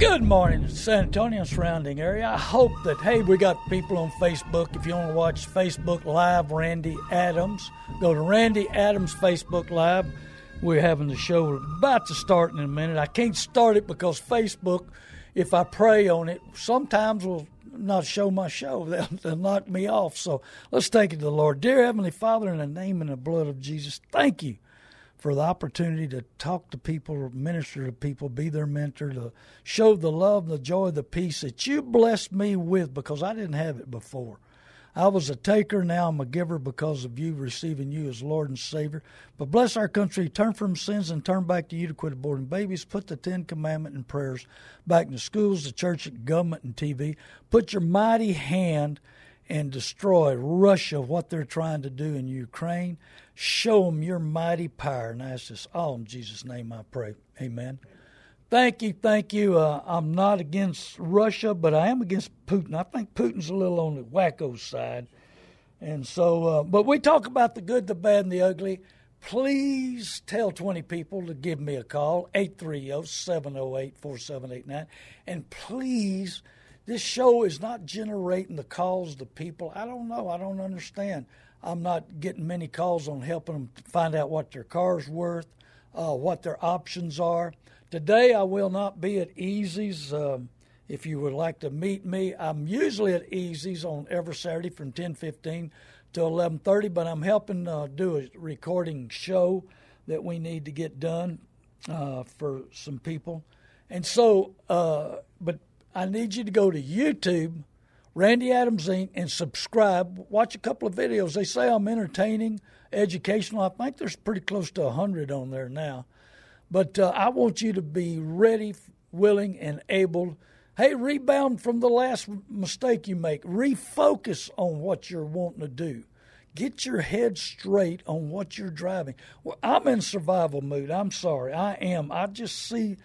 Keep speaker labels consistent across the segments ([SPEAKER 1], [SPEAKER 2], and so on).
[SPEAKER 1] Good morning, San Antonio surrounding area. I hope that, hey, we got people on Facebook. If you want to watch Facebook Live, Randy Adams, go to Randy Adams Facebook Live. We're having the show about to start in a minute. I can't start it because Facebook, if I pray on it, sometimes will not show my show. They'll, they'll knock me off. So let's take it to the Lord. Dear Heavenly Father, in the name and the blood of Jesus, thank you for the opportunity to talk to people, minister to people, be their mentor, to show the love, the joy, the peace that you blessed me with because I didn't have it before. I was a taker, now I'm a giver because of you receiving you as Lord and Savior. But bless our country, turn from sins and turn back to you to quit aborting babies. Put the Ten Commandment and prayers back in the schools, the church, government, and TV. Put your mighty hand and destroy Russia, what they're trying to do in Ukraine. Show them your mighty power. And I ask this all in Jesus' name I pray. Amen. Thank you, thank you. Uh, I'm not against Russia, but I am against Putin. I think Putin's a little on the wacko side. And so, uh, but we talk about the good, the bad, and the ugly. Please tell 20 people to give me a call, 830 708 4789. And please, this show is not generating the calls to people. I don't know. I don't understand. I'm not getting many calls on helping them find out what their car's worth, uh, what their options are. Today, I will not be at Easy's. Um, if you would like to meet me, I'm usually at Easy's on every Saturday from 10:15 to 11:30. But I'm helping uh, do a recording show that we need to get done uh, for some people, and so. Uh, but I need you to go to YouTube, Randy Adams Inc., and subscribe. Watch a couple of videos. They say I'm entertaining, educational. I think there's pretty close to 100 on there now. But uh, I want you to be ready, willing, and able. Hey, rebound from the last mistake you make. Refocus on what you're wanting to do. Get your head straight on what you're driving. Well, I'm in survival mood. I'm sorry. I am. I just see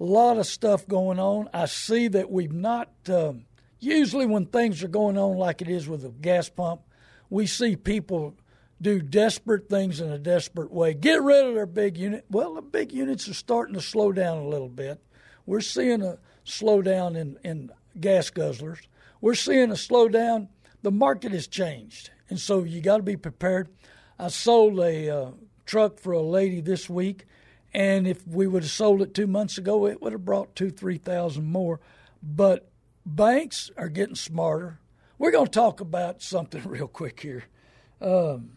[SPEAKER 1] a lot of stuff going on. I see that we've not, um, usually when things are going on like it is with a gas pump, we see people do desperate things in a desperate way. Get rid of their big unit. Well, the big units are starting to slow down a little bit. We're seeing a slowdown in, in gas guzzlers. We're seeing a slowdown. The market has changed, and so you got to be prepared. I sold a uh, truck for a lady this week and if we would have sold it two months ago, it would have brought two, three thousand more. But banks are getting smarter. We're going to talk about something real quick here. Um,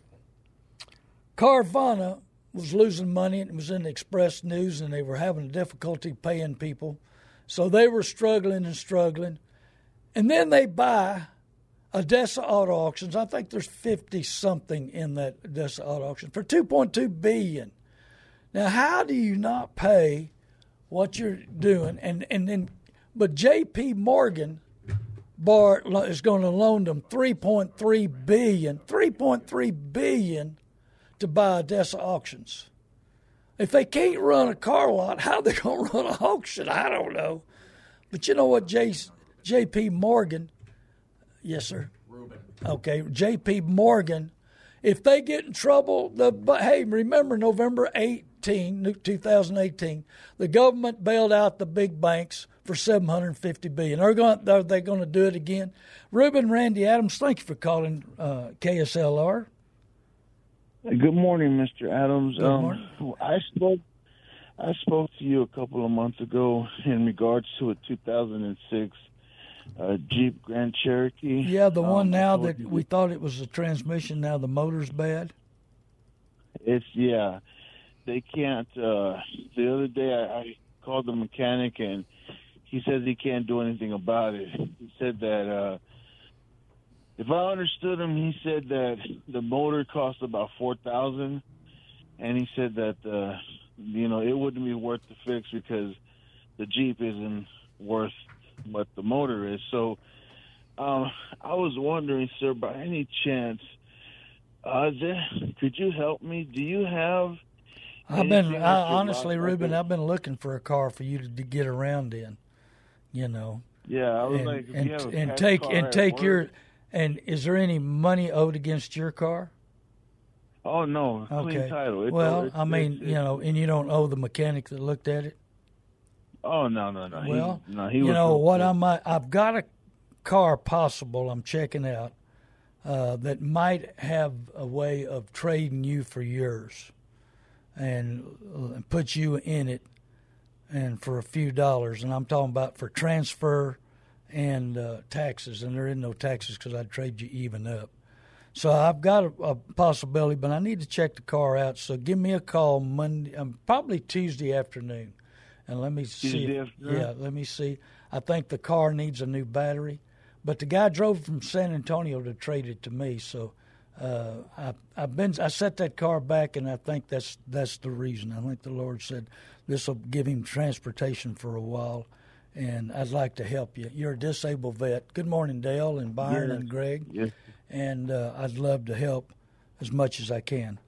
[SPEAKER 1] Carvana was losing money. It was in the Express News, and they were having difficulty paying people. So they were struggling and struggling. And then they buy ADESA Auto Auctions. I think there's 50 something in that ADESA Auto Auction for 2.2 billion. Now, how do you not pay what you're doing? And and then, but J.P. Morgan bar is going to loan them 3.3 billion, 3.3 billion to buy ADESA auctions. If they can't run a car lot, how they going to run an auction? I don't know. But you know what, J, J.P. Morgan, yes, sir.
[SPEAKER 2] Ruben.
[SPEAKER 1] Okay, J.P. Morgan. If they get in trouble, the hey, remember November 8, 2018, the government bailed out the big banks for 750 billion. Are, going, are they going to do it again? Ruben Randy Adams, thank you for calling uh, KSLR.
[SPEAKER 3] Good morning, Mr. Adams.
[SPEAKER 1] Good morning.
[SPEAKER 3] Um, I spoke I spoke to you a couple of months ago in regards to a 2006 a Jeep Grand Cherokee.
[SPEAKER 1] Yeah, the one
[SPEAKER 3] Um,
[SPEAKER 1] now that we thought it was the transmission. Now the motor's bad.
[SPEAKER 3] It's yeah. They can't. Uh, the other day I, I called the mechanic and he says he can't do anything about it. He said that uh, if I understood him, he said that the motor cost about four thousand, and he said that uh, you know it wouldn't be worth the fix because the Jeep isn't worth what the motor is. So um, I was wondering, sir, by any chance, uh, could you help me? Do you have?
[SPEAKER 1] I've been I, honestly, Ruben.
[SPEAKER 3] like a-
[SPEAKER 1] I've been looking for a car for you to, to get around in. You know,
[SPEAKER 3] Yeah, I was
[SPEAKER 1] and
[SPEAKER 3] like,
[SPEAKER 1] and,
[SPEAKER 3] you have a
[SPEAKER 1] and take and take
[SPEAKER 3] work-
[SPEAKER 1] your. And is there any money owed against your car?
[SPEAKER 3] Oh no,
[SPEAKER 1] Okay. well, I mean,
[SPEAKER 3] it's-
[SPEAKER 1] you know, and you don't owe the mechanic that looked at it.
[SPEAKER 3] Oh no, no, no.
[SPEAKER 1] Well,
[SPEAKER 3] he, no, he
[SPEAKER 1] you know what? I might. I've got a car possible. I'm checking out uh, that might have a way of trading you for yours, and uh, put you in it, and for a few dollars. And I'm talking about for transfer and uh, taxes. And there is no taxes because I'd trade you even up. So I've got a, a possibility, but I need to check the car out. So give me a call Monday, um, probably Tuesday afternoon, and let me see. If- yeah, let me see. I think the car needs a new battery, but the guy drove from San Antonio to trade it to me. So uh, I, I've been I set that car back, and I think that's that's the reason. I think the Lord said this will give him transportation for a while. And I'd like to help you. You're a disabled vet. Good morning, Dale and Byron
[SPEAKER 3] Yes.
[SPEAKER 1] and Greg
[SPEAKER 3] Yes.
[SPEAKER 1] and uh, I'd love to help as much as I can.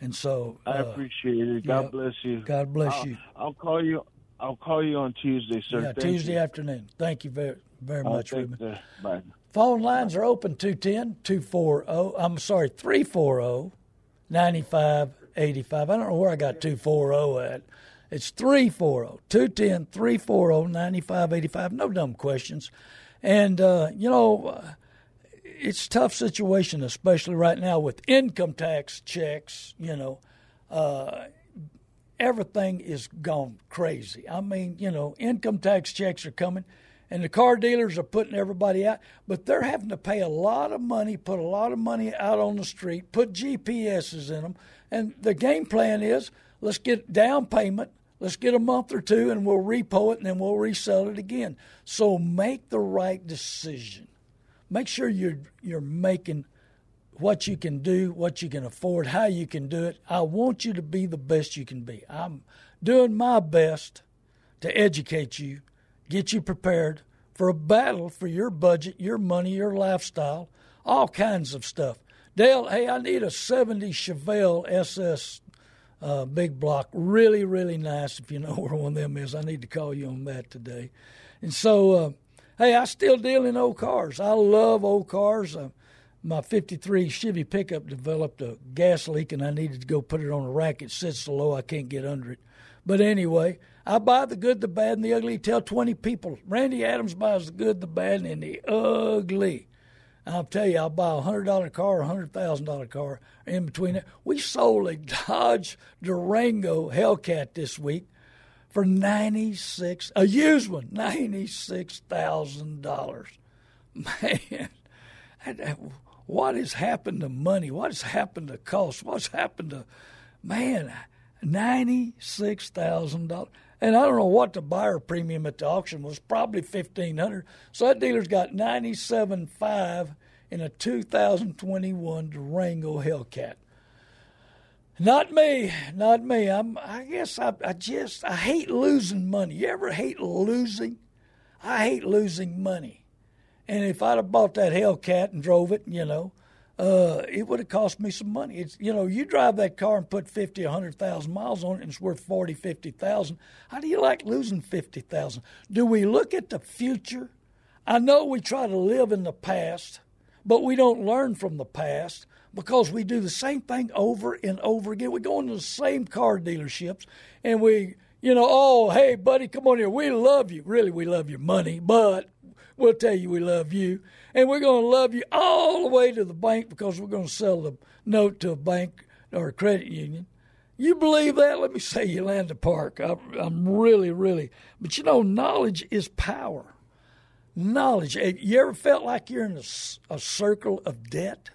[SPEAKER 1] And so,
[SPEAKER 3] I
[SPEAKER 1] uh,
[SPEAKER 3] appreciate it. God
[SPEAKER 1] yeah.
[SPEAKER 3] bless you.
[SPEAKER 1] God bless
[SPEAKER 3] I'll,
[SPEAKER 1] you.
[SPEAKER 3] I'll call you. I'll call you on Tuesday, sir.
[SPEAKER 1] yeah,
[SPEAKER 3] Thank
[SPEAKER 1] Tuesday
[SPEAKER 3] you.
[SPEAKER 1] afternoon. Thank you very very much, Ruben.
[SPEAKER 3] Bye.
[SPEAKER 1] Phone lines are open 210 240. I'm sorry, 340 9585. I don't know where I got 240 at. It's 340 210 340 9585. No dumb questions. And, uh, you know, uh, it's a tough situation, especially right now with income tax checks. You know, uh, everything is gone crazy. I mean, you know, income tax checks are coming, and the car dealers are putting everybody out, but they're having to pay a lot of money, put a lot of money out on the street, put GPSs in them, and the game plan is let's get down payment. Let's get a month or two and we'll repo it and then we'll resell it again. So make the right decision make sure you're you're making what you can do, what you can afford, how you can do it. I want you to be the best you can be. I'm doing my best to educate you, get you prepared for a battle for your budget, your money, your lifestyle, all kinds of stuff. Dale, hey, I need a 70 Chevelle SS uh, big block. Really, really nice. If you know where one of them is, I need to call you on that today. And so, uh, hey, I still deal in old cars. I love old cars. Uh, my 53 Chevy pickup developed a gas leak, and I needed to go put it on a rack. It sits so low I can't get under it. But anyway, I buy the good, the bad, and the ugly. Tell 20 people. Randy Adams buys the good, the bad, and the ugly. I'll tell you, I'll buy a hundred dollar car, a hundred thousand dollar car. In between it, we sold a Dodge Durango Hellcat this week for ninety six, a used one, ninety six thousand dollars. Man, what has happened to money? What has happened to cost? What's happened to man? Ninety six thousand dollars. And I don't know what the buyer premium at the auction was, probably fifteen hundred. So that dealer's got ninety seven five in a two thousand twenty one Durango Hellcat. Not me, not me. I'm. I guess I, I just I hate losing money. You ever hate losing? I hate losing money. And if I'd have bought that Hellcat and drove it, you know, uh, it would have cost me some money. It's you know, you drive that car and put fifty, a hundred thousand miles on it, and it's worth forty, fifty thousand. How do you like losing fifty thousand? Do we look at the future? I know we try to live in the past, but we don't learn from the past because we do the same thing over and over again. We go into the same car dealerships and we, you know, oh, hey, buddy, come on here. We love you. Really, we love your money, but we'll tell you we love you. And we're going to love you all the way to the bank because we're going to sell the note to a bank or a credit union. You believe that? Let me say Yolanda Park. I, I'm really, really. But you know, knowledge is power. knowledge. Eh, you ever felt like you're in a, a circle of debt?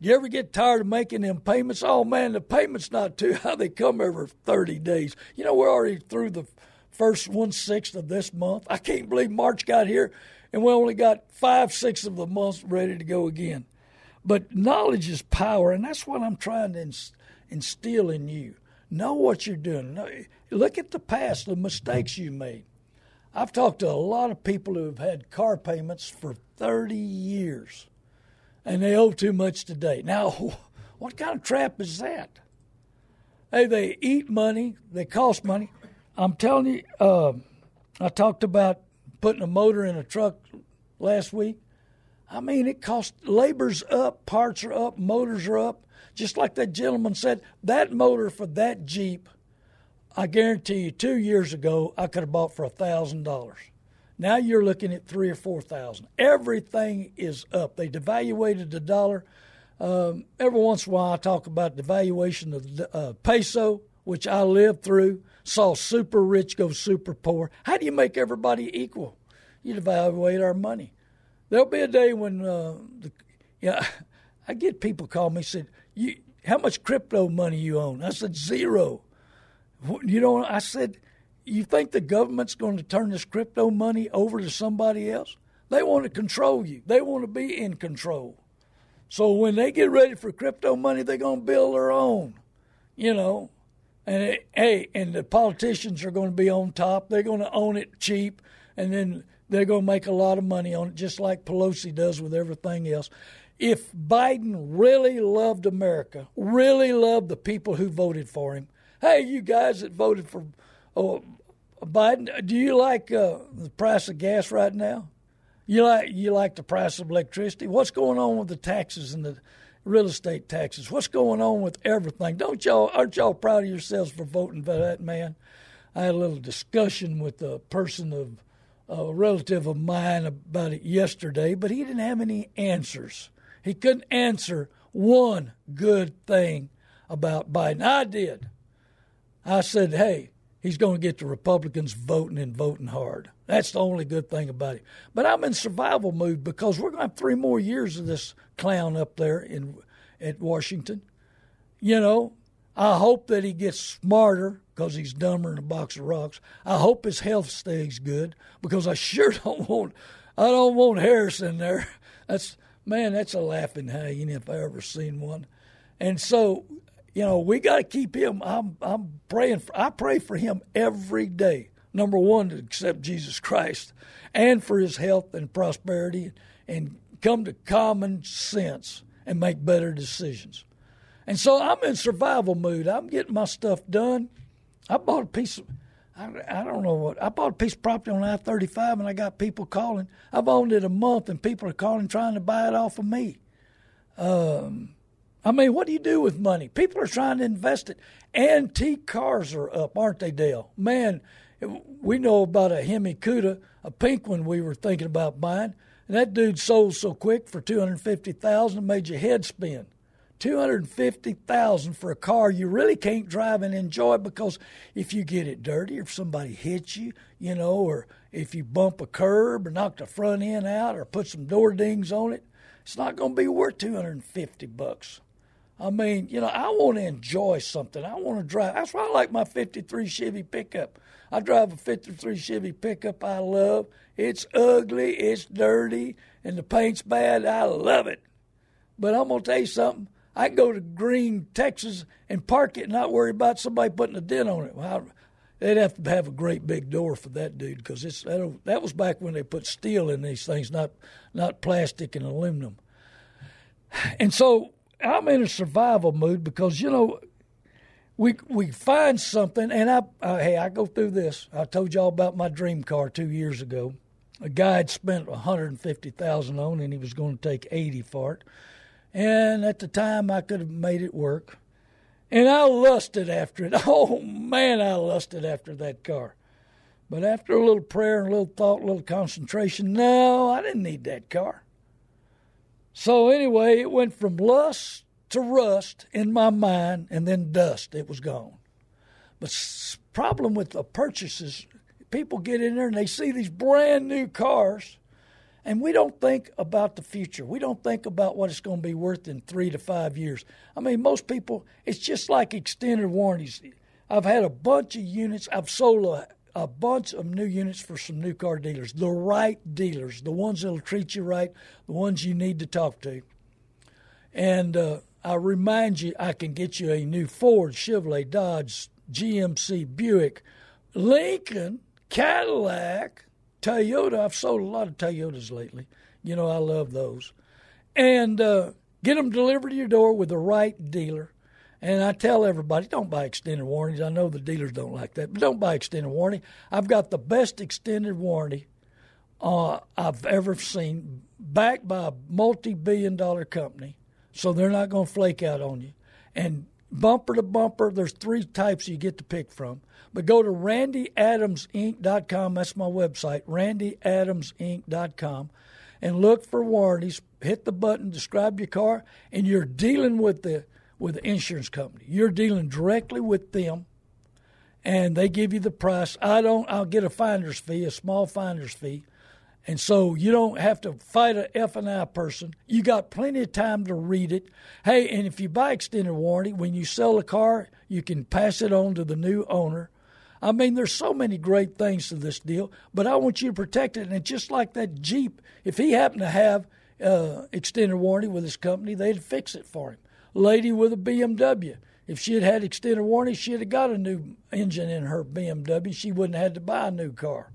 [SPEAKER 1] Do you ever get tired of making them payments? Oh man, the payments not too high. They come every 30 days. You know, we're already through the first one sixth of this month. I can't believe March got here and we only got five sixths of the month ready to go again. But knowledge is power, and that's what I'm trying to instill in you. Know what you're doing. Look at the past, the mistakes you made. I've talked to a lot of people who have had car payments for 30 years and they owe too much today. Now, what kind of trap is that? Hey, they eat money, they cost money. I'm telling you, uh, I talked about putting a motor in a truck last week. I mean, it costs labor's up, parts are up, motors are up. Just like that gentleman said, that motor for that Jeep I guarantee you, two years ago, I could have bought for a thousand dollars. Now you're looking at three or four thousand. Everything is up. They devaluated the dollar. Um, every once in a while, I talk about devaluation of the uh, peso, which I lived through. Saw super rich go super poor. How do you make everybody equal? You devaluate our money. There'll be a day when uh, the, yeah, I get people call me said, "You, how much crypto money you own?" I said zero. You know, I said, you think the government's going to turn this crypto money over to somebody else? They want to control you. They want to be in control. So when they get ready for crypto money, they're going to build their own. You know, and it, hey, and the politicians are going to be on top. They're going to own it cheap, and then they're going to make a lot of money on it, just like Pelosi does with everything else. If Biden really loved America, really loved the people who voted for him, hey, you guys that voted for oh, Biden, do you like uh, the price of gas right now? You like you like the price of electricity? What's going on with the taxes and the real estate taxes? What's going on with everything? Don't y'all aren't y'all proud of yourselves for voting for that man? I had a little discussion with a person of a relative of mine about it yesterday, but he didn't have any answers. He couldn't answer one good thing about Biden. I did. I said, hey, he's going to get the Republicans voting and voting hard. That's the only good thing about it. But I'm in survival mood because we're going to have three more years of this clown up there in at Washington. You know, I hope that he gets smarter because he's dumber than a box of rocks. I hope his health stays good because I sure don't want I don't want Harris in there. That's man, that's a laughing hang if I ever seen one. And so you know, we got to keep him. I'm, I'm praying. For, I pray for him every day. Number one, to accept Jesus Christ, and for his health and prosperity, and come to common sense and make better decisions. And so I'm in survival mood. I'm getting my stuff done. I bought a piece of. I, I don't know what I bought a piece of property on I thirty five, and I got people calling. I've owned it a month, and people are calling trying to buy it off of me. Um, I mean, what do you do with money? People are trying to invest it. Antique cars are up, aren't they, Dale? Man, we know about a Hemi Cuda, a pink one we were thinking about buying, and that dude sold so quick for two hundred fifty thousand, made your head spin. Two hundred fifty thousand for a car you really can't drive and enjoy because if you get it dirty, or if somebody hits you, you know, or if you bump a curb or knock the front end out or put some door dings on it, it's not going to be worth two hundred and fifty bucks. I mean, you know, I want to enjoy something. I want to drive. That's why I like my 53 Chevy pickup. I drive a 53 Chevy pickup I love. It's ugly, it's dirty, and the paint's bad. I love it. But I'm going to tell you something. I go to Green, Texas, and park it and not worry about somebody putting a dent on it. Well, they'd have to have a great big door for that dude because it's that, that was back when they put steel in these things, not not plastic and aluminum. And so I'm in a survival mood because you know we we find something, and I hey I go through this. I told y'all about my dream car two years ago. A guy had spent 150 thousand on, it, and he was going to take 80 for it. And at the time, I could have made it work. And I lusted after it. Oh man, I lusted after that car. But after a little prayer and a little thought, a little concentration, no, I didn't need that car. So anyway, it went from lust to rust in my mind, and then dust. It was gone. But problem with the purchases, people get in there and they see these brand new cars, And we don't think about the future. We don't think about what it's going to be worth in three to five years. I mean, most people, it's just like extended warranties. I've had a bunch of units. I've sold a, a bunch of new units for some new car dealers, the right dealers, the ones that'll treat you right, the ones you need to talk to. And uh, I remind you, I can get you a new Ford, Chevrolet, Dodge, GMC, Buick, Lincoln, Cadillac, Toyota. I've sold a lot of Toyotas lately. You know, I love those. And uh, get them delivered to your door with the right dealer. And I tell everybody, don't buy extended warranties. I know the dealers don't like that, but don't buy extended warranty. I've got the best extended warranty uh, I've ever seen, backed by a multi-billion dollar company, so they're not going to flake out on you. And bumper to bumper, there's three types you get to pick from. But go to randyadamsinc.com. That's my website, randyadamsinc.com, and look for warranties. Hit the button, describe your car, and you're dealing with the with the insurance company. You're dealing directly with them, and they give you the price. I don't. I'll get a finder's fee, a small finder's fee, and so you don't have to fight an F and I person. You got plenty of time to read it. Hey, and if you buy extended warranty, when you sell a car, you can pass it on to the new owner. I mean, there's so many great things to this deal, but I want you to protect it. And just like that Jeep, if he happened to have uh, extended warranty with his company, they'd fix it for him lady with a BMW. If she had had extended warranty, she'd have got a new engine in her BMW. She wouldn't have had to buy a new car.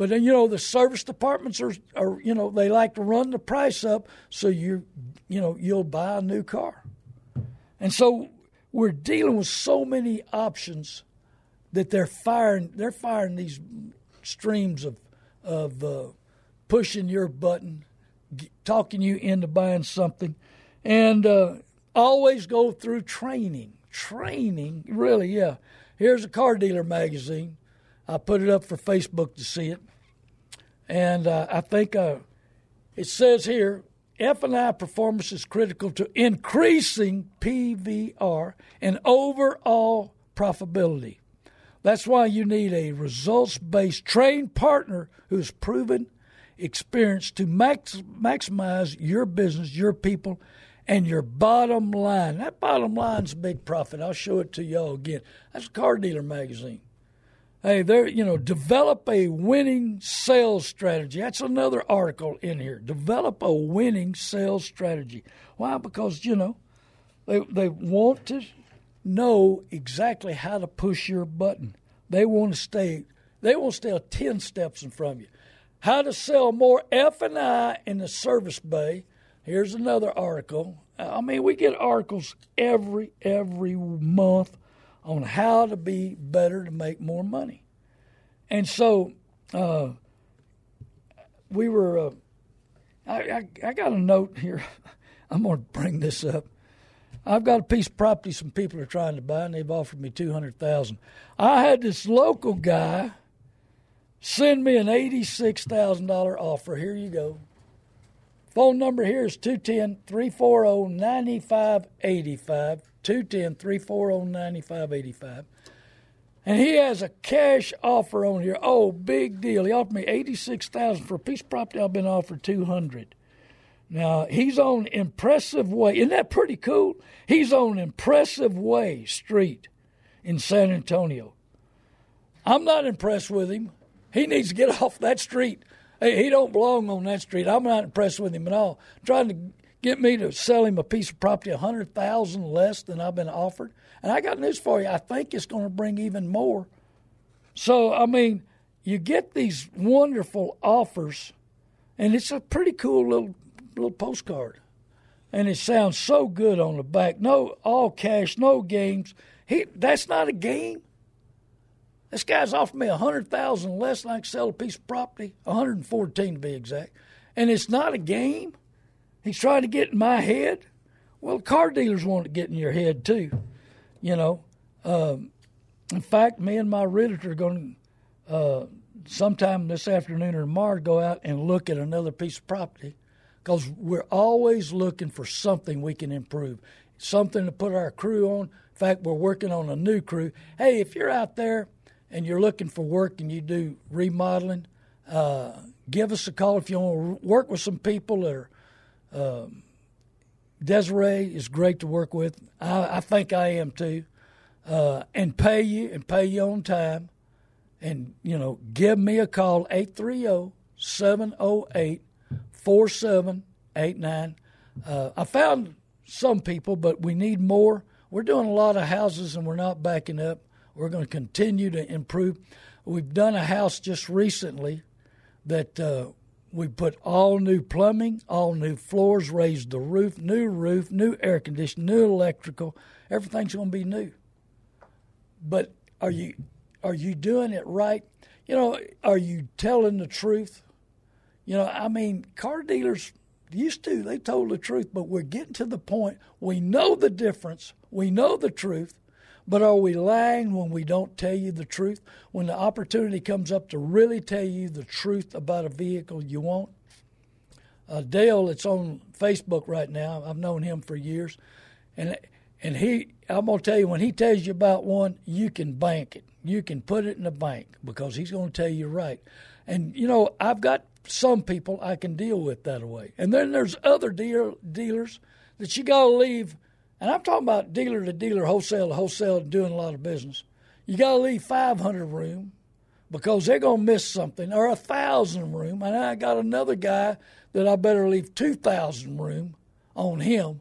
[SPEAKER 1] But then you know the service departments are, are you know they like to run the price up so you you know you'll buy a new car. And so we're dealing with so many options that they're firing they're firing these streams of of uh, pushing your button, talking you into buying something, and uh, always go through training. Training, really, yeah. Here's a car dealer magazine. I put it up for Facebook to see it, and uh, I think uh, it says here F&I performance is critical to increasing PVR and overall profitability. That's why you need a results based trained partner who's proven experience to max, maximize your business, your people, and your bottom line. That bottom line's big profit. I'll show it to y'all again. That's Car Dealer Magazine. Hey, there, you know, develop a winning sales strategy. That's another article in here. Develop a winning sales strategy. Why? Because, you know, they, they want to know exactly how to push your button. They want to stay, they want to stay 10 steps in front of you. How to sell more F&I in the service bay Here's another article. I mean, we get articles every every month on how to be better to make more money. And so uh, we were. Uh, I, I, I got a note here. I'm going to bring this up. I've got a piece of property some people are trying to buy, and they've offered me two hundred thousand. I had this local guy send me an eighty-six thousand dollar offer. Here you go. Phone number here is 210 340 9585. 210 340 9585. And he has a cash offer on here. Oh, big deal. He offered me 86000 for a piece of property I've been offered 200 Now, he's on Impressive Way. Isn't that pretty cool? He's on Impressive Way Street in San Antonio. I'm not impressed with him. He needs to get off that street. Hey, he don't belong on that street. I'm not impressed with him at all. Trying to get me to sell him a piece of property a hundred thousand less than I've been offered. And I got news for you. I think it's going to bring even more. So I mean, you get these wonderful offers, and it's a pretty cool little little postcard, and it sounds so good on the back. No all cash, no games. He that's not a game. This guy's offered me a hundred thousand less than I can sell a piece of property, one hundred and fourteen to be exact. And it's not a game. He's trying to get in my head. Well, car dealers want to get in your head too. You know. Um, in fact, me and my realtor are going to uh, sometime this afternoon or tomorrow go out and look at another piece of property because we're always looking for something we can improve, something to put our crew on. In fact, we're working on a new crew. Hey, if you're out there and you're looking for work and you do remodeling, Uh, give us a call if you want to work with some people that are. Um, Desiree is great to work with. I, I think I am too. Uh, and pay you and pay you on time. And, you know, give me a call, 830 708 4789. Uh, I found some people, but we need more. We're doing a lot of houses and we're not backing up. We're going to continue to improve. We've done a house just recently that uh, we put all new plumbing, all new floors, raised the roof, new roof, new air conditioning, new electrical. Everything's going to be new. But are you are you doing it right? You know, are you telling the truth? You know, I mean, car dealers used to they told the truth, but we're getting to the point we know the difference, we know the truth, but are we lying when we don't tell you the truth? When the opportunity comes up to really tell you the truth about a vehicle you want? Uh, Dale, it's on Facebook right now. I've known him for years, and and he, I'm gonna tell you, when he tells you about one, you can bank it. You can put it in the bank because he's gonna tell you right. And you know, I've got some people I can deal with that way, and then there's other dealer, dealers that you gotta leave. And I'm talking about dealer to dealer, wholesale to wholesale, doing a lot of business. You gotta leave 500 room because they're gonna miss something, or a thousand room. And I got another guy that I better leave 2,000 room on him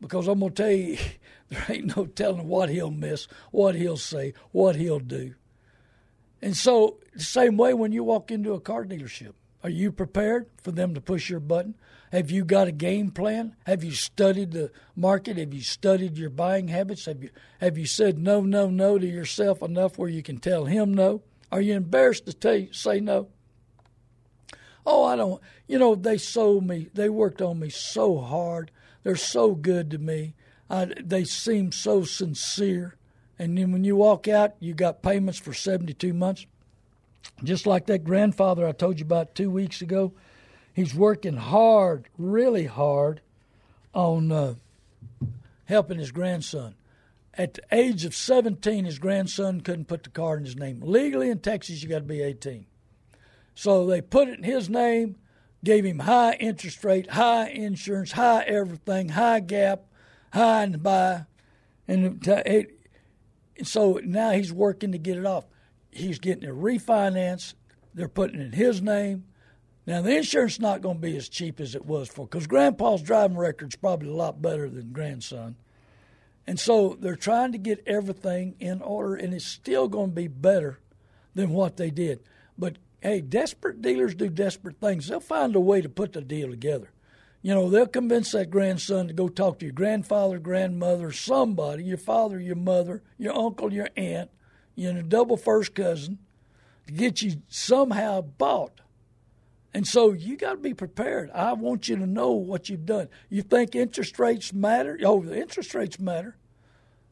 [SPEAKER 1] because I'm gonna tell you. There ain't no telling what he'll miss, what he'll say, what he'll do. And so, the same way when you walk into a car dealership, are you prepared for them to push your button? Have you got a game plan? Have you studied the market? Have you studied your buying habits? Have you have you said no, no, no to yourself enough where you can tell him no? Are you embarrassed to tell say no? Oh, I don't. You know, they sold me. They worked on me so hard. They're so good to me. I, they seem so sincere. And then when you walk out, you got payments for 72 months. Just like that grandfather I told you about two weeks ago. He's working hard, really hard, on uh, helping his grandson. At the age of 17, his grandson couldn't put the car in his name. Legally in Texas, you got to be 18. So they put it in his name, gave him high interest rate, high insurance, high everything, high gap, high and buy, and it, so now he's working to get it off. He's getting it refinanced. They're putting it in his name. Now the insurance not going to be as cheap as it was for because Grandpa's driving record's probably a lot better than grandson, and so they're trying to get everything in order, and it's still going to be better than what they did. But hey, desperate dealers do desperate things. They'll find a way to put the deal together. You know, they'll convince that grandson to go talk to your grandfather, grandmother, somebody, your father, your mother, your uncle, your aunt, you know, double first cousin, to get you somehow bought. And so you got to be prepared. I want you to know what you've done. You think interest rates matter? Oh, the interest rates matter.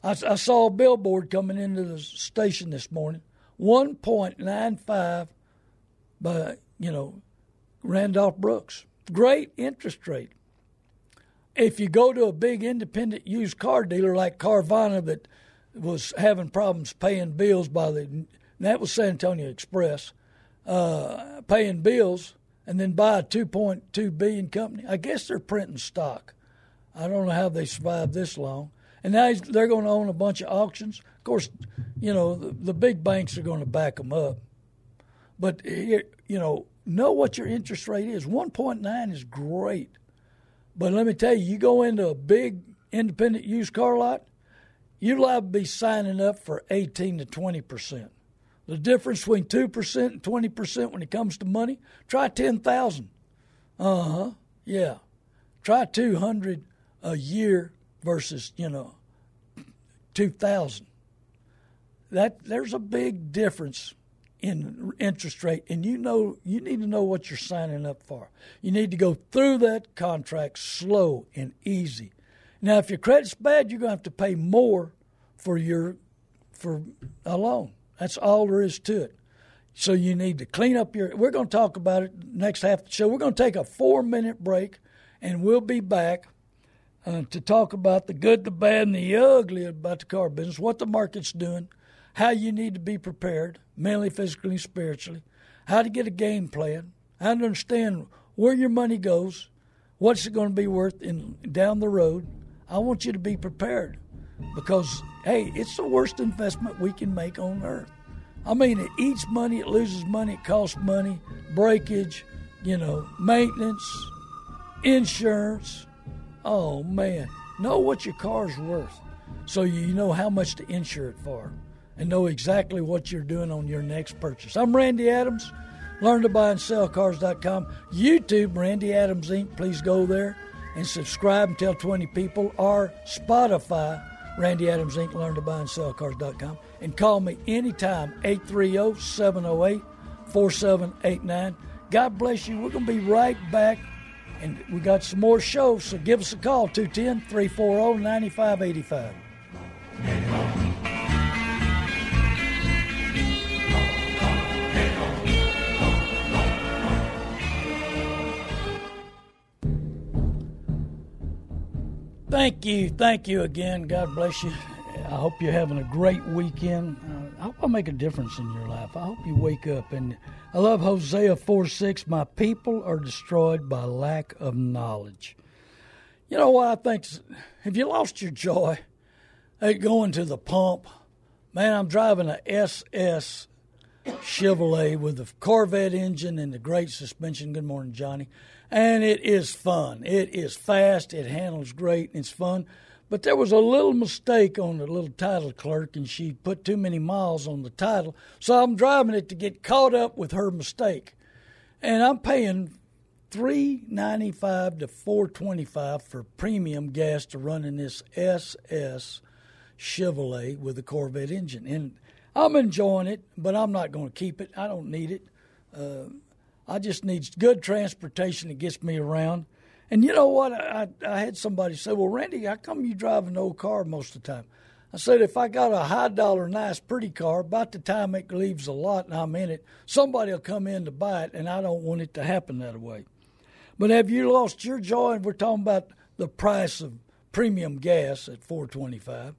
[SPEAKER 1] I, I saw a billboard coming into the station this morning, 1.95 by, you know, Randolph Brooks great interest rate. If you go to a big independent used car dealer like Carvana that was having problems paying bills by the that was San Antonio Express, uh, paying bills and then buy a 2.2 billion company. I guess they're printing stock. I don't know how they survived this long. And now they're going to own a bunch of auctions. Of course, you know the, the big banks are going to back them up. But you know, know what your interest rate is. 1.9 is great. But let me tell you, you go into a big independent used car lot, you're liable to be signing up for 18 to 20 percent. The difference between two percent and 20 percent when it comes to money, try 10,000. Uh huh. Yeah. Try 200 a year versus you know 2,000. That there's a big difference in interest rate, and you know you need to know what you're signing up for. You need to go through that contract slow and easy. Now, if your credit's bad, you're going to have to pay more for your for a loan. That's all there is to it. So you need to clean up your. We're going to talk about it next half of the show. We're going to take a four minute break, and we'll be back uh, to talk about the good, the bad, and the ugly about the car business, what the market's doing how you need to be prepared mentally, physically, spiritually, how to get a game plan, how to understand where your money goes, what's it going to be worth in down the road. I want you to be prepared because hey, it's the worst investment we can make on earth. I mean, it eats money, it loses money, it costs money, breakage, you know, maintenance, insurance. Oh man, know what your car's worth so you know how much to insure it for and know exactly what you're doing on your next purchase. I'm Randy Adams. Learn to buy and sell cars.com. YouTube, Randy Adams Inc. Please go there and subscribe and tell 20 people. Or Spotify, Randy Adams Inc. Learn to buy and sell cars.com. And call me anytime, 830 708 4789. God bless you. We're going to be right back. And we got some more shows, so give us a call, 210 340 9585. Thank you. Thank you again. God bless you. I hope you're having a great weekend. Uh, I hope I make a difference in your life. I hope you wake up. And I love Hosea 4 6. My people are destroyed by lack of knowledge. You know what I think? Have you lost your joy at going to the pump? Man, I'm driving a SS Chevrolet with a Corvette engine and the great suspension. Good morning, Johnny and it is fun. It is fast. It handles great. It's fun. But there was a little mistake on the little title clerk, and she put too many miles on the title. So I'm driving it to get caught up with her mistake, and I'm paying three ninety five to four twenty five for premium gas to run in this SS Chevrolet with a Corvette engine, and I'm enjoying it. But I'm not going to keep it. I don't need it. Uh, I just need good transportation that gets me around. And you know what? I, I had somebody say, Well, Randy, how come you drive an old car most of the time? I said, If I got a high dollar, nice, pretty car, about the time it leaves a lot and I'm in it, somebody will come in to buy it, and I don't want it to happen that way. But have you lost your joy? And we're talking about the price of premium gas at 425.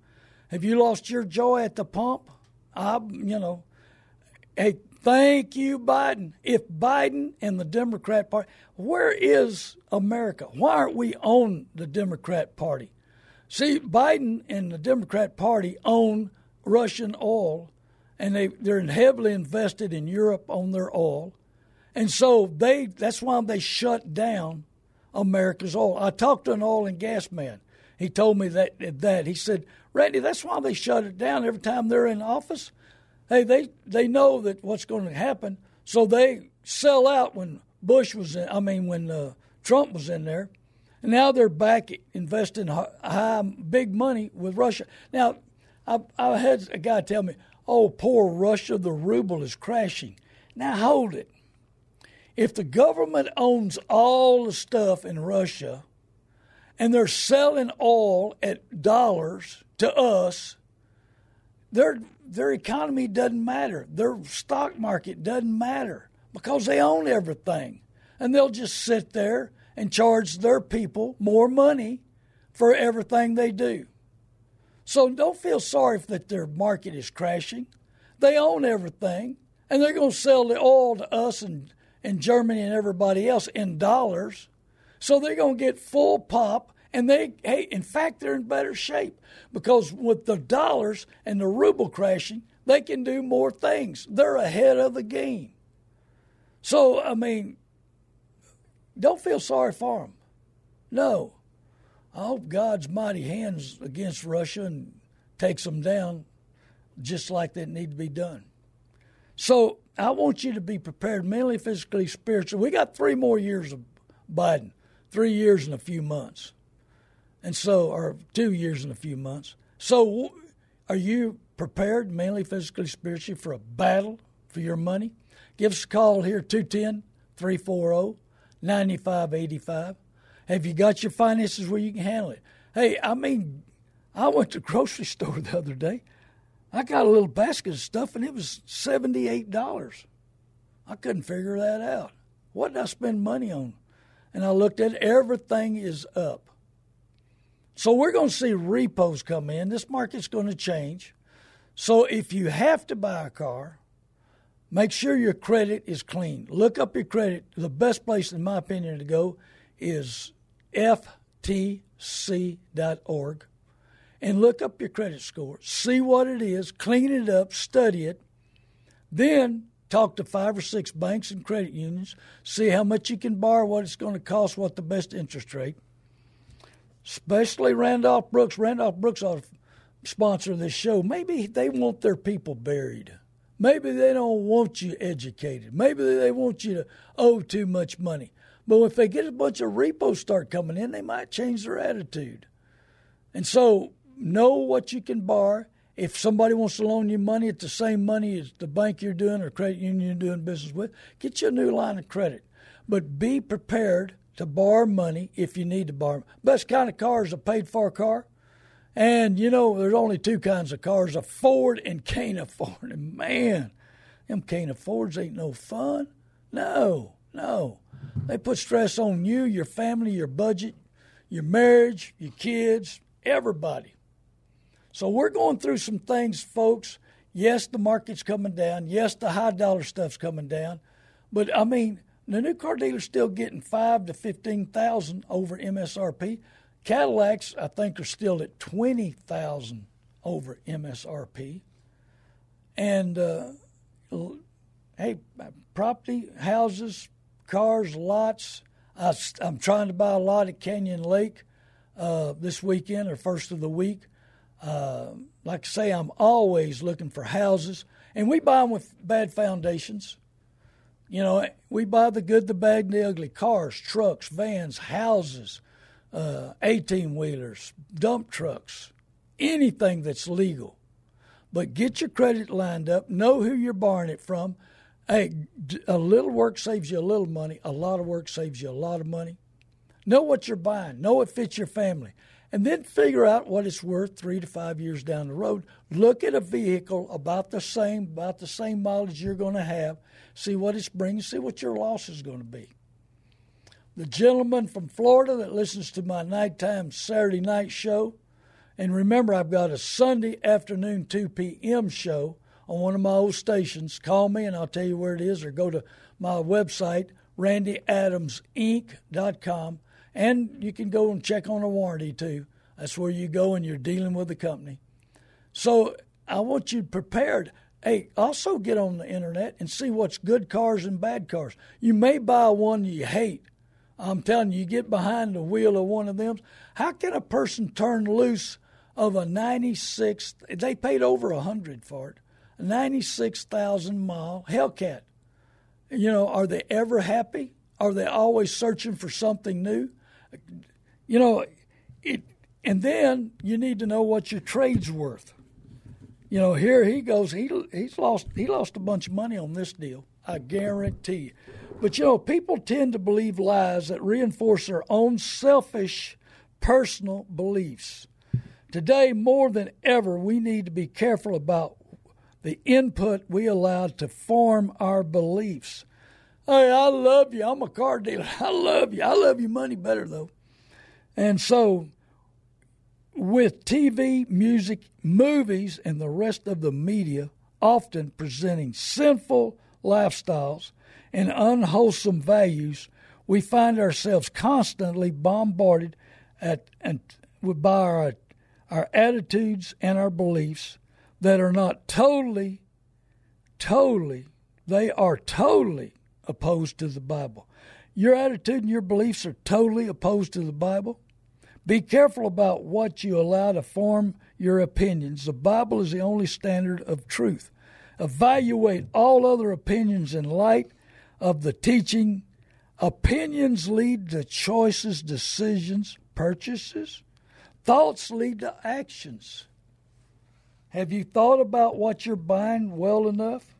[SPEAKER 1] Have you lost your joy at the pump? I, you know, hey, Thank you, Biden. If Biden and the Democrat Party, where is America? Why aren't we on the Democrat Party? See, Biden and the Democrat Party own Russian oil, and they they're heavily invested in Europe on their oil, and so they that's why they shut down America's oil. I talked to an oil and gas man. He told me that that he said, Randy, that's why they shut it down every time they're in office hey, they they know that what's going to happen, so they sell out when Bush was in. I mean, when uh, Trump was in there, and now they're back investing high, big money with Russia. Now, I, I had a guy tell me, "Oh, poor Russia, the ruble is crashing." Now, hold it. If the government owns all the stuff in Russia, and they're selling oil at dollars to us, they're their economy doesn't matter. Their stock market doesn't matter because they own everything. And they'll just sit there and charge their people more money for everything they do. So don't feel sorry that their market is crashing. They own everything, and they're going to sell the oil to us and, and Germany and everybody else in dollars. So they're going to get full pop and they, hey, in fact, they're in better shape because with the dollars and the ruble crashing, they can do more things. They're ahead of the game. So, I mean, don't feel sorry for them. No. I hope God's mighty hands against Russia and takes them down just like that need to be done. So I want you to be prepared mentally, physically, spiritually. We got three more years of Biden, three years and a few months and so or two years and a few months. So, are you prepared mentally, physically, spiritually for a battle for your money? Give us a call here 210 340 9585. Have you got your finances where you can handle it? Hey, I mean, I went to the grocery store the other day. I got a little basket of stuff and it was $78. I couldn't figure that out. What did I spend money on? And I looked at it, everything is up. So we're going to see repos come in. This market's going to change. So if you have to buy a car, Make sure your credit is clean. Look up your credit. The best place, in my opinion, to go is ftc.org and look up your credit score. See what it is, clean it up, study it. Then talk to five or six banks and credit unions, see how much you can borrow, what it's going to cost, what the best interest rate. Especially Randolph Brooks. Randolph Brooks ought to sponsor this show. Maybe they want their people buried. Maybe they don't want you educated. Maybe they want you to owe too much money. But if they get a bunch of repos start coming in, they might change their attitude. And so know what you can borrow. If somebody wants to loan you money at the same money as the bank you're doing or credit union you're doing business with, get you a new line of credit. But be prepared to borrow money if you need to borrow. Best kind of car is a paid for car. And you know, there's only two kinds of cars: a Ford and can't afford. And man, them can't affords ain't no fun. No, no. They put stress on you, your family, your budget, your marriage, your kids, everybody. So we're going through some things, folks. Yes, the market's coming down. Yes, the high dollar stuff's coming down. But I mean, the new car dealer's still getting five to fifteen thousand over MSRP. Cadillacs, I think, are still at 20,000 over MSRP. And uh, hey, property, houses, cars, lots. I, am trying to buy a lot at Canyon Lake uh, this weekend or first of the week. Uh, like I say, I'm always looking for houses, and we buy them with bad foundations. You know, we buy the good, the bad, and the ugly cars, trucks, vans, houses, 18 uh, wheelers, dump trucks, anything that's legal. But get your credit lined up, know who you're borrowing it from. Hey, a little work saves you a little money, a lot of work saves you a lot of money. Know what you're buying, know it fits your family, and then figure out what it's worth three to five years down the road. Look at a vehicle about the same, about the same mileage you're going to have, see what it's bringing, see what your loss is going to be the gentleman from Florida that listens to my nighttime Saturday night show. And remember, I've got a Sunday afternoon 2 p.m. show on one of my old stations. Call me and I'll tell you where it is, or go to my website, randyadamsinc.com. And you can go and check on a warranty too. That's where you go and you're dealing with the company. So I want you prepared. Hey, also get on the internet and see what's good cars and bad cars. You may buy one you hate I'm telling you, you get behind the wheel of one of them. How can a person turn loose of a 96? They paid over a hundred for it. A 96,000 mile Hellcat. You know, are they ever happy? Are they always searching for something new? You know, it. And then you need to know what your trade's worth. You know, here he goes. He he's lost he lost a bunch of money on this deal. I guarantee you. But you know, people tend to believe lies that reinforce their own selfish personal beliefs. Today, more than ever, we need to be careful about the input we allow to form our beliefs. Hey, I love you. I'm a car dealer. I love you. I love your money better, though. And so, with TV, music, movies, and the rest of the media often presenting sinful lifestyles and unwholesome values, we find ourselves constantly bombarded at, and by our, our attitudes and our beliefs that are not totally, totally, they are totally opposed to the Bible. Your attitude and your beliefs are totally opposed to the Bible. Be careful about what you allow to form your opinions. The Bible is the only standard of truth. Evaluate all other opinions in light of the teaching, opinions lead to choices, decisions, purchases. Thoughts lead to actions. Have you thought about what you're buying well enough?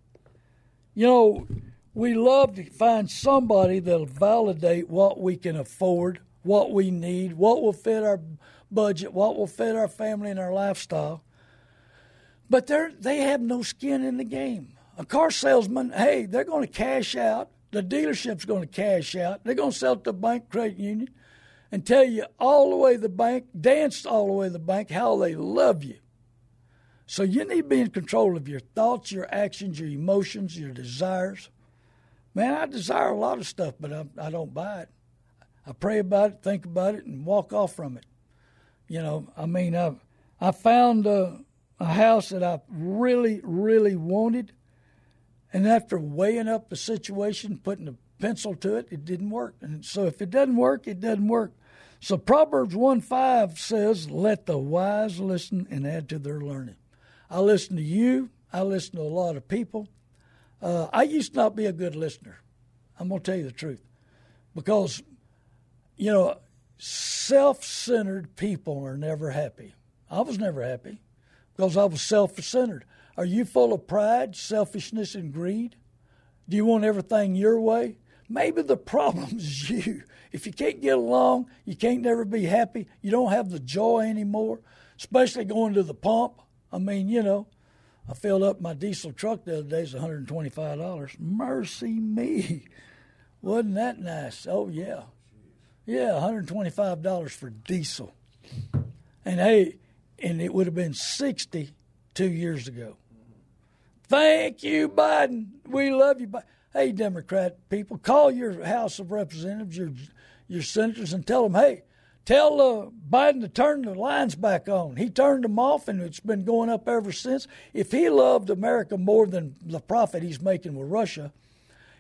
[SPEAKER 1] You know, we love to find somebody that'll validate what we can afford, what we need, what will fit our budget, what will fit our family and our lifestyle. But they they have no skin in the game. A car salesman, hey, they're going to cash out. The dealership's going to cash out. They're going to sell it to bank credit union and tell you all the way the bank, danced all the way the bank, how they love you. So you need to be in control of your thoughts, your actions, your emotions, your desires. Man, I desire a lot of stuff, but I, I don't buy it. I pray about it, think about it, and walk off from it. You know, I mean, I I found a, a house that I really, really wanted, and after weighing up the situation, putting a pencil to it, it didn't work. And so, if it doesn't work, it doesn't work. So Proverbs one five says, "Let the wise listen and add to their learning." I listen to you. I listen to a lot of people. Uh, I used to not be a good listener. I'm going to tell you the truth. Because, you know, self centered people are never happy. I was never happy because I was self centered. Are you full of pride, selfishness, and greed? Do you want everything your way? Maybe the problem is you. If you can't get along, you can't never be happy, you don't have the joy anymore, especially going to the pump. I mean, you know, I filled up my diesel truck the other day, it's $125. Mercy me. Wasn't that nice? Oh, yeah. Yeah, $125 for diesel. And hey, and it would have been 60 two years ago. Thank you, Biden. We love you. Hey, Democrat people, call your House of Representatives, your your senators, and tell them, hey, tell uh, Biden to turn the lines back on. He turned them off, and it's been going up ever since. If he loved America more than the profit he's making with Russia,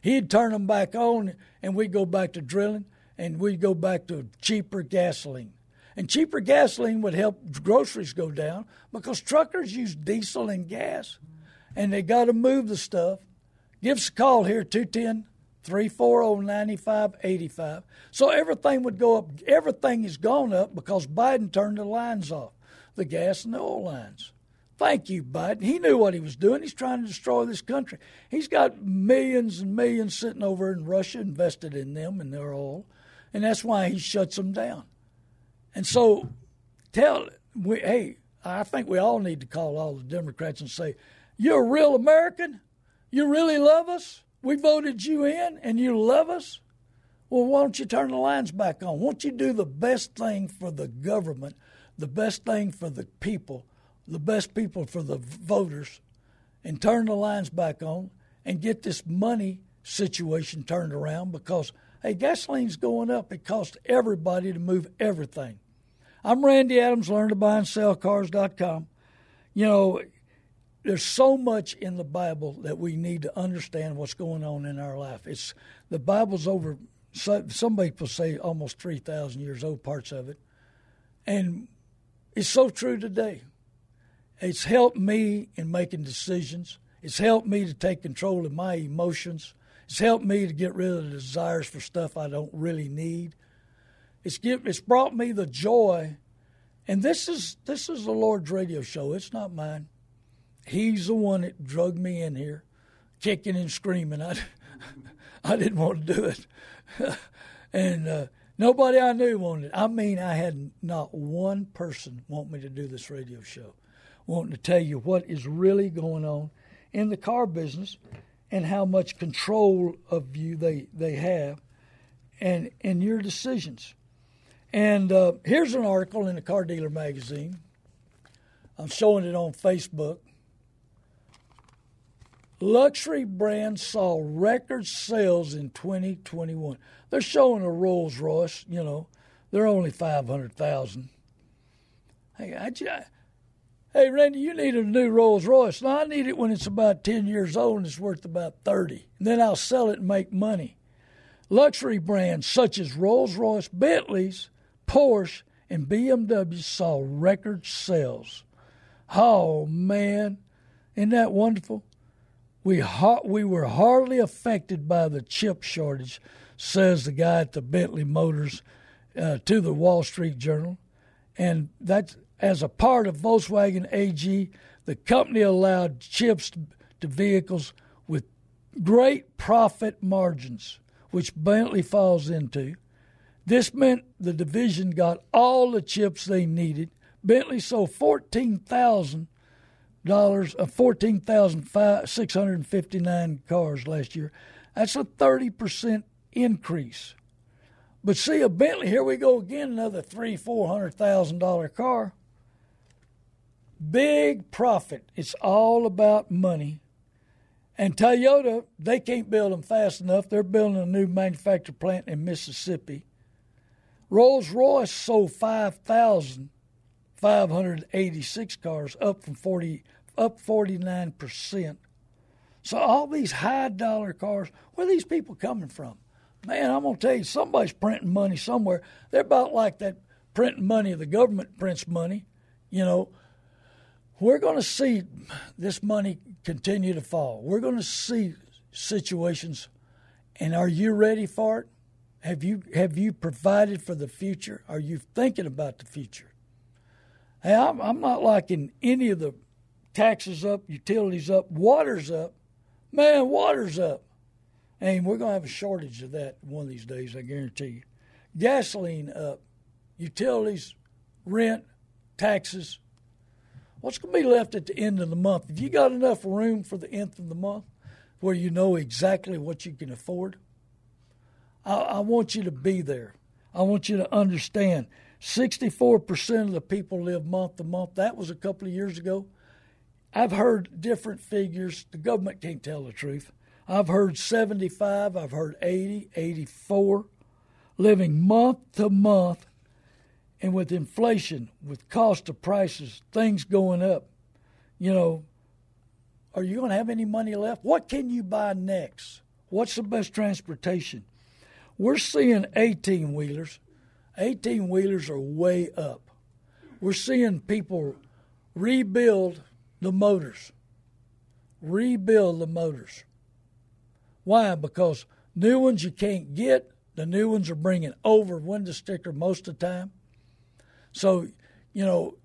[SPEAKER 1] he'd turn them back on, and we'd go back to drilling, and we'd go back to cheaper gasoline. And cheaper gasoline would help groceries go down because truckers use diesel and gas, and they got to move the stuff. Give us a call here, 210 340 9585. So everything would go up. Everything has gone up because Biden turned the lines off the gas and the oil lines. Thank you, Biden. He knew what he was doing. He's trying to destroy this country. He's got millions and millions sitting over in Russia invested in them and their oil, and that's why he shuts them down. And so, tell we, hey, I think we all need to call all the Democrats and say, "You're a real American. You really love us. We voted you in, and you love us. Well, why don't you turn the lines back on? Won't you do the best thing for the government, the best thing for the people, the best people for the voters, and turn the lines back on and get this money situation turned around because." Hey, gasoline's going up. It costs everybody to move everything. I'm Randy Adams, learn to buy and sell cars.com. You know, there's so much in the Bible that we need to understand what's going on in our life. It's the Bible's over. Some people say almost three thousand years old. Parts of it, and it's so true today. It's helped me in making decisions. It's helped me to take control of my emotions. It's helped me to get rid of the desires for stuff I don't really need. It's give, it's brought me the joy, and this is this is the Lord's radio show. It's not mine. He's the one that drug me in here, kicking and screaming. I I didn't want to do it, and uh, nobody I knew wanted. It. I mean, I had not one person want me to do this radio show, wanting to tell you what is really going on in the car business and how much control of you they, they have and and your decisions. And uh, here's an article in the Car Dealer magazine. I'm showing it on Facebook. Luxury brands saw record sales in 2021. They're showing a Rolls Royce, you know, they're only 500,000. Hey, I, hey, Randy, you need a new Rolls Royce. No, I need it when it's about 10 years old and it's worth about 30. And then I'll sell it and make money. Luxury brands such as Rolls Royce, Bentleys, Porsche, and BMW saw record sales. Oh man, isn't that wonderful? We ha- we were hardly affected by the chip shortage, says the guy at the Bentley Motors uh, to the Wall Street Journal, and that's as a part of Volkswagen AG. The company allowed chips to vehicles with great profit margins, which Bentley falls into. This meant the division got all the chips they needed. Bentley sold fourteen thousand dollars of fourteen thousand six hundred fifty nine cars last year. That's a thirty percent increase. But see a Bentley, here we go again, another three, four hundred thousand dollar car. Big profit. It's all about money. And Toyota, they can't build them fast enough. They're building a new manufacturing plant in Mississippi. Rolls Royce sold 5,586 cars, up from 40, up 49 percent. So all these high dollar cars, where are these people coming from? Man, I'm gonna tell you, somebody's printing money somewhere. They're about like that printing money. The government prints money. You know, we're going to see this money continue to fall. We're going to see situations, and are you ready for it? Have you have you provided for the future? Are you thinking about the future? Hey, I'm, I'm not liking any of the taxes up, utilities up, water's up. Man, water's up. And we're going to have a shortage of that one of these days, I guarantee you. Gasoline up, utilities, rent, taxes. What's going to be left at the end of the month? Have you got enough room for the end of the month where you know exactly what you can afford? I, I want you to be there. I want you to understand 64% of the people live month to month. That was a couple of years ago. I've heard different figures. The government can't tell the truth. I've heard 75, I've heard 80, 84, living month to month. And with inflation, with cost of prices, things going up, you know, are you going to have any money left? What can you buy next? What's the best transportation? We're seeing 18 wheelers. 18 wheelers are way up. We're seeing people rebuild the motors. Rebuild the motors. Why? Because new ones you can't get. The new ones are bringing over window sticker most of the time. So, you know,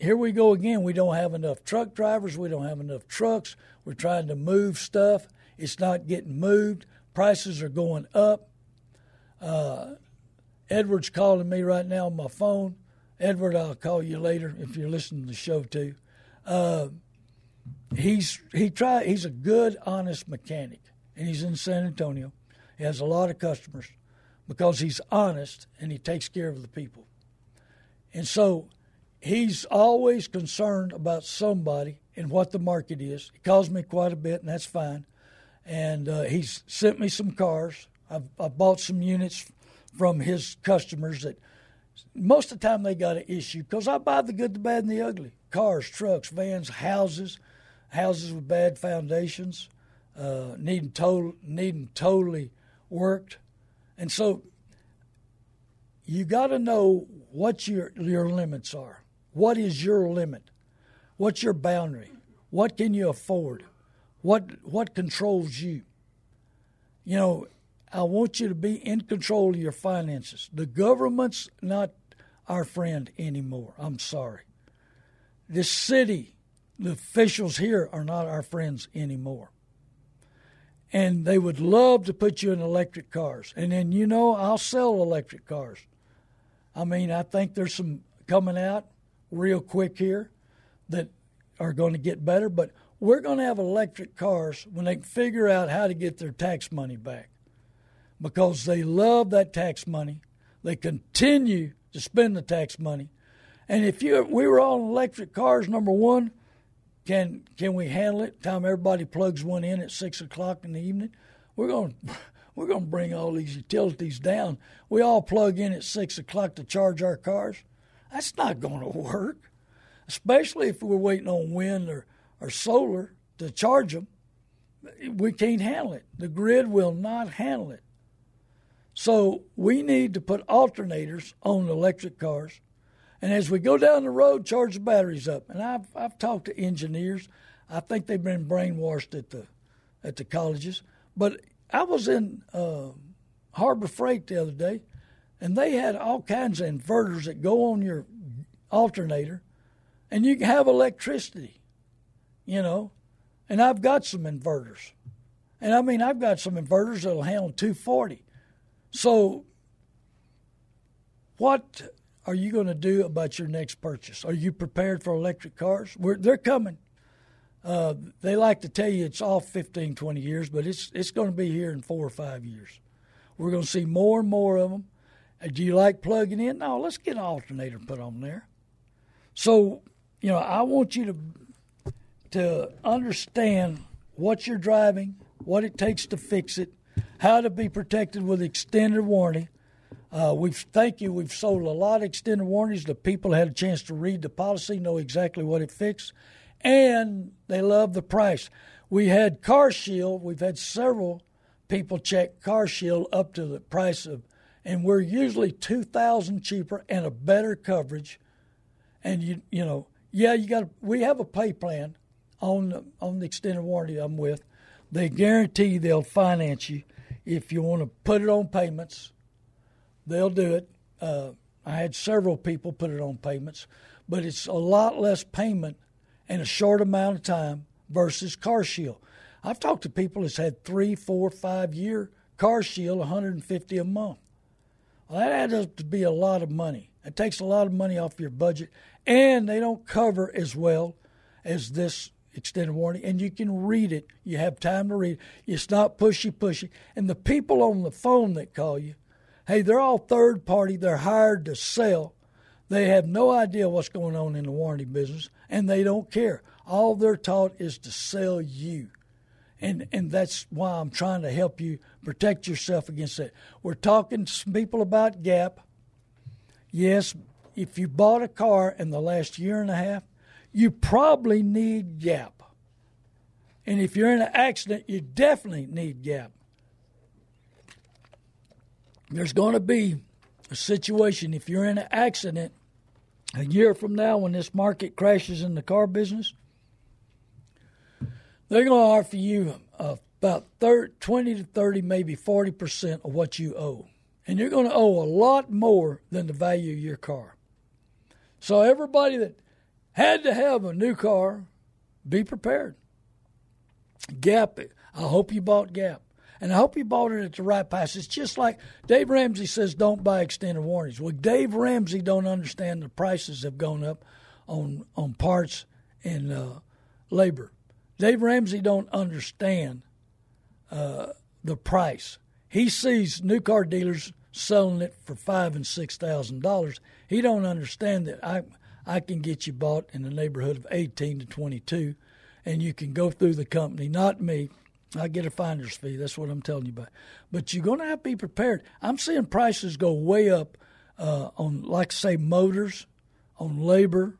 [SPEAKER 1] here we go again. We don't have enough truck drivers. We don't have enough trucks. We're trying to move stuff. It's not getting moved. Prices are going up. Uh, Edward's calling me right now on my phone. Edward, I'll call you later if you're listening to the show too. Uh, he's he try he's a good, honest mechanic, and he's in San Antonio. He has a lot of customers because he's honest and he takes care of the people. And so he's always concerned about somebody and what the market is. He calls me quite a bit, and that's fine. And uh, he's sent me some cars. I've, I've bought some units from his customers that most of the time they got an issue because I buy the good, the bad, and the ugly cars, trucks, vans, houses, houses with bad foundations, uh, needing, total, needing totally worked. And so you got to know what your, your limits are. What is your limit? What's your boundary? What can you afford? What, what controls you? You know, I want you to be in control of your finances. The government's not our friend anymore. I'm sorry. This city, the officials here are not our friends anymore. And they would love to put you in electric cars. And then, you know, I'll sell electric cars. I mean, I think there's some coming out real quick here that are going to get better, but we're going to have electric cars when they figure out how to get their tax money back because they love that tax money. They continue to spend the tax money. And if you we were all electric cars, number one, can can we handle it? Time everybody plugs one in at six o'clock in the evening, we're going we're going to bring all these utilities down. We all plug in at six o'clock to charge our cars. That's not going to work, especially if we're waiting on wind or, or solar to charge them. We can't handle it. The grid will not handle it. So we need to put alternators on electric cars. And as we go down the road, charge the batteries up. And I've, I've talked to engineers. I think they've been brainwashed at the at the colleges. But I was in uh, Harbor Freight the other day, and they had all kinds of inverters that go on your alternator, and you can have electricity, you know. And I've got some inverters. And I mean, I've got some inverters that'll handle 240. So, what are you going to do about your next purchase? Are you prepared for electric cars? We're, they're coming. Uh, they like to tell you it's off 15, 20 years, but it's it's going to be here in four or five years. We're going to see more and more of them. Uh, do you like plugging in? No, let's get an alternator put on there. So you know, I want you to to understand what you're driving, what it takes to fix it, how to be protected with extended warranty. Uh, we've thank you. We've sold a lot of extended warranties. The people had a chance to read the policy, know exactly what it fixed, and they love the price. We had Car Shield. We've had several people check Car Shield up to the price of, and we're usually two thousand cheaper and a better coverage. And you you know yeah you got we have a pay plan on the, on the extended warranty I'm with. They guarantee they'll finance you if you want to put it on payments. They'll do it. Uh, I had several people put it on payments, but it's a lot less payment in a short amount of time versus Car Shield. I've talked to people that's had three, four, five year Car Shield, 150 a month. Well, that adds up to be a lot of money. It takes a lot of money off your budget, and they don't cover as well as this extended warranty. And you can read it. You have time to read. It. It's not pushy, pushy. And the people on the phone that call you, hey, they're all third party. They're hired to sell. They have no idea what's going on in the warranty business, and they don't care. All they're taught is to sell you. And, and that's why I'm trying to help you protect yourself against that. We're talking to some people about GAP. Yes, if you bought a car in the last year and a half, you probably need GAP. And if you're in an accident, you definitely need GAP. There's going to be a situation if you're in an accident a year from now when this market crashes in the car business, they're going to offer you about 30, 20 to 30, maybe 40% of what you owe. And you're going to owe a lot more than the value of your car. So, everybody that had to have a new car, be prepared. Gap, I hope you bought Gap. And I hope you bought it at the right price. It's just like Dave Ramsey says, don't buy extended warranties. Well, Dave Ramsey don't understand the prices have gone up on on parts and uh, labor. Dave Ramsey don't understand uh, the price. He sees new car dealers selling it for five and six thousand dollars. He don't understand that I I can get you bought in the neighborhood of eighteen to twenty two, and you can go through the company, not me. I get a finder's fee. That's what I'm telling you about. But you're going to have to be prepared. I'm seeing prices go way up uh, on, like, say, motors, on labor,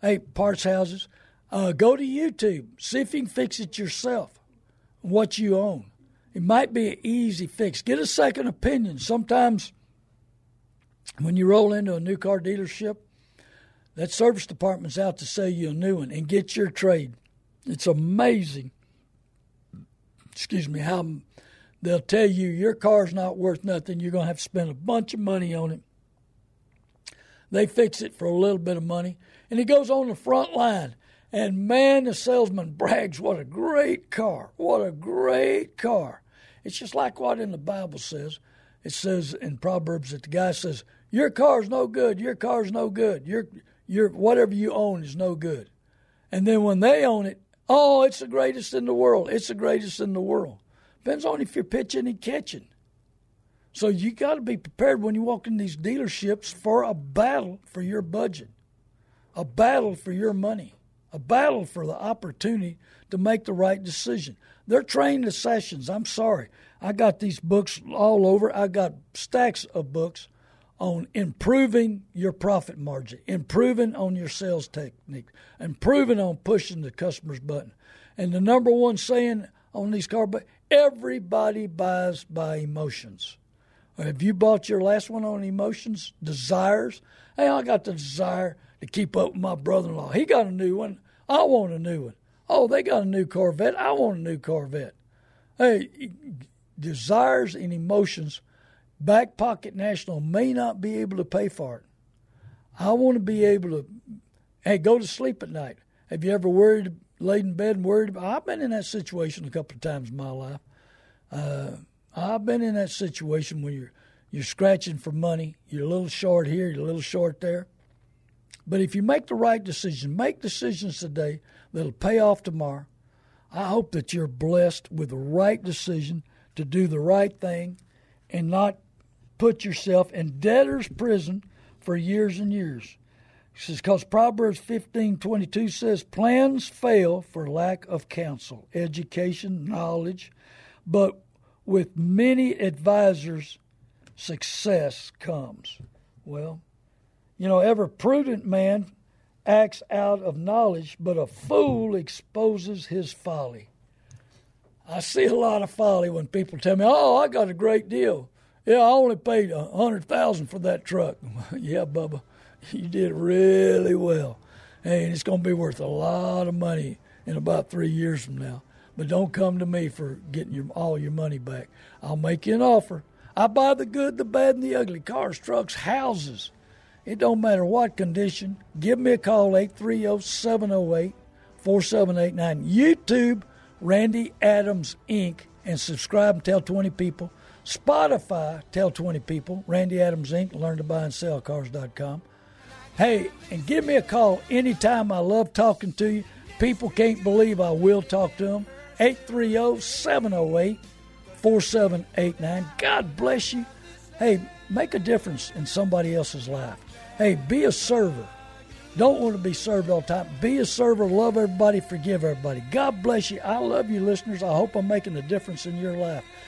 [SPEAKER 1] hey, parts houses. Uh, go to YouTube. See if you can fix it yourself. What you own. It might be an easy fix. Get a second opinion. Sometimes when you roll into a new car dealership, that service department's out to sell you a new one and get your trade. It's amazing excuse me, how they'll tell you your car's not worth nothing. You're going to have to spend a bunch of money on it. They fix it for a little bit of money. And he goes on the front line. And man, the salesman brags, what a great car. What a great car. It's just like what in the Bible says. It says in Proverbs that the guy says, Your car's no good, your car's no good, your your whatever you own is no good. And then when they own it, Oh, it's the greatest in the world. It's the greatest in the world. Depends on if you're pitching and catching. So you got to be prepared when you walk in these dealerships for a battle for your budget, a battle for your money, a battle for the opportunity to make the right decision. They're trained to sessions. I'm sorry. I got these books all over. I got stacks of books on improving your profit margin, improving on your sales technique, improving on pushing the customer's button. And the number one saying on these car, but everybody buys by emotions. Have you bought your last one on emotions, desires? Hey, I got the desire to keep up with my brother-in-law. He got a new one. I want a new one. Oh, they got a new Corvette. I want a new Corvette. Hey, desires and emotions Back Pocket National may not be able to pay for it. I want to be able to, hey, go to sleep at night. Have you ever worried, laid in bed and worried about? I've been in that situation a couple of times in my life. Uh, I've been in that situation when you're you're scratching for money. You're a little short here. You're a little short there. But if you make the right decision, make decisions today that'll pay off tomorrow. I hope that you're blessed with the right decision to do the right thing and not put yourself in debtor's prison for years and years. Says Because Proverbs fifteen twenty two says, Plans fail for lack of counsel, education, knowledge, but with many advisors, success comes. Well, you know, every prudent man acts out of knowledge, but a fool exposes his folly. I see a lot of folly when people tell me, "Oh, I got a great deal. Yeah, I only paid a hundred thousand for that truck." yeah, Bubba, you did really well. And it's going to be worth a lot of money in about three years from now. But don't come to me for getting your, all your money back. I'll make you an offer. I buy the good, the bad, and the ugly cars, trucks, houses. It don't matter what condition. Give me a call, 830-708-4789. YouTube, Randy Adams, Inc., and subscribe and tell 20 people. Spotify, tell 20 people. Randy Adams, Inc., learn to buy and sell cars.com. Hey, and give me a call anytime. I love talking to you. People can't believe I will talk to them. 830 708 4789. God bless you. Hey, make a difference in somebody else's life. Hey, be a server. Don't want to be served all the time. Be a server, love everybody, forgive everybody. God bless you. I love you, listeners. I hope I'm making a difference in your life.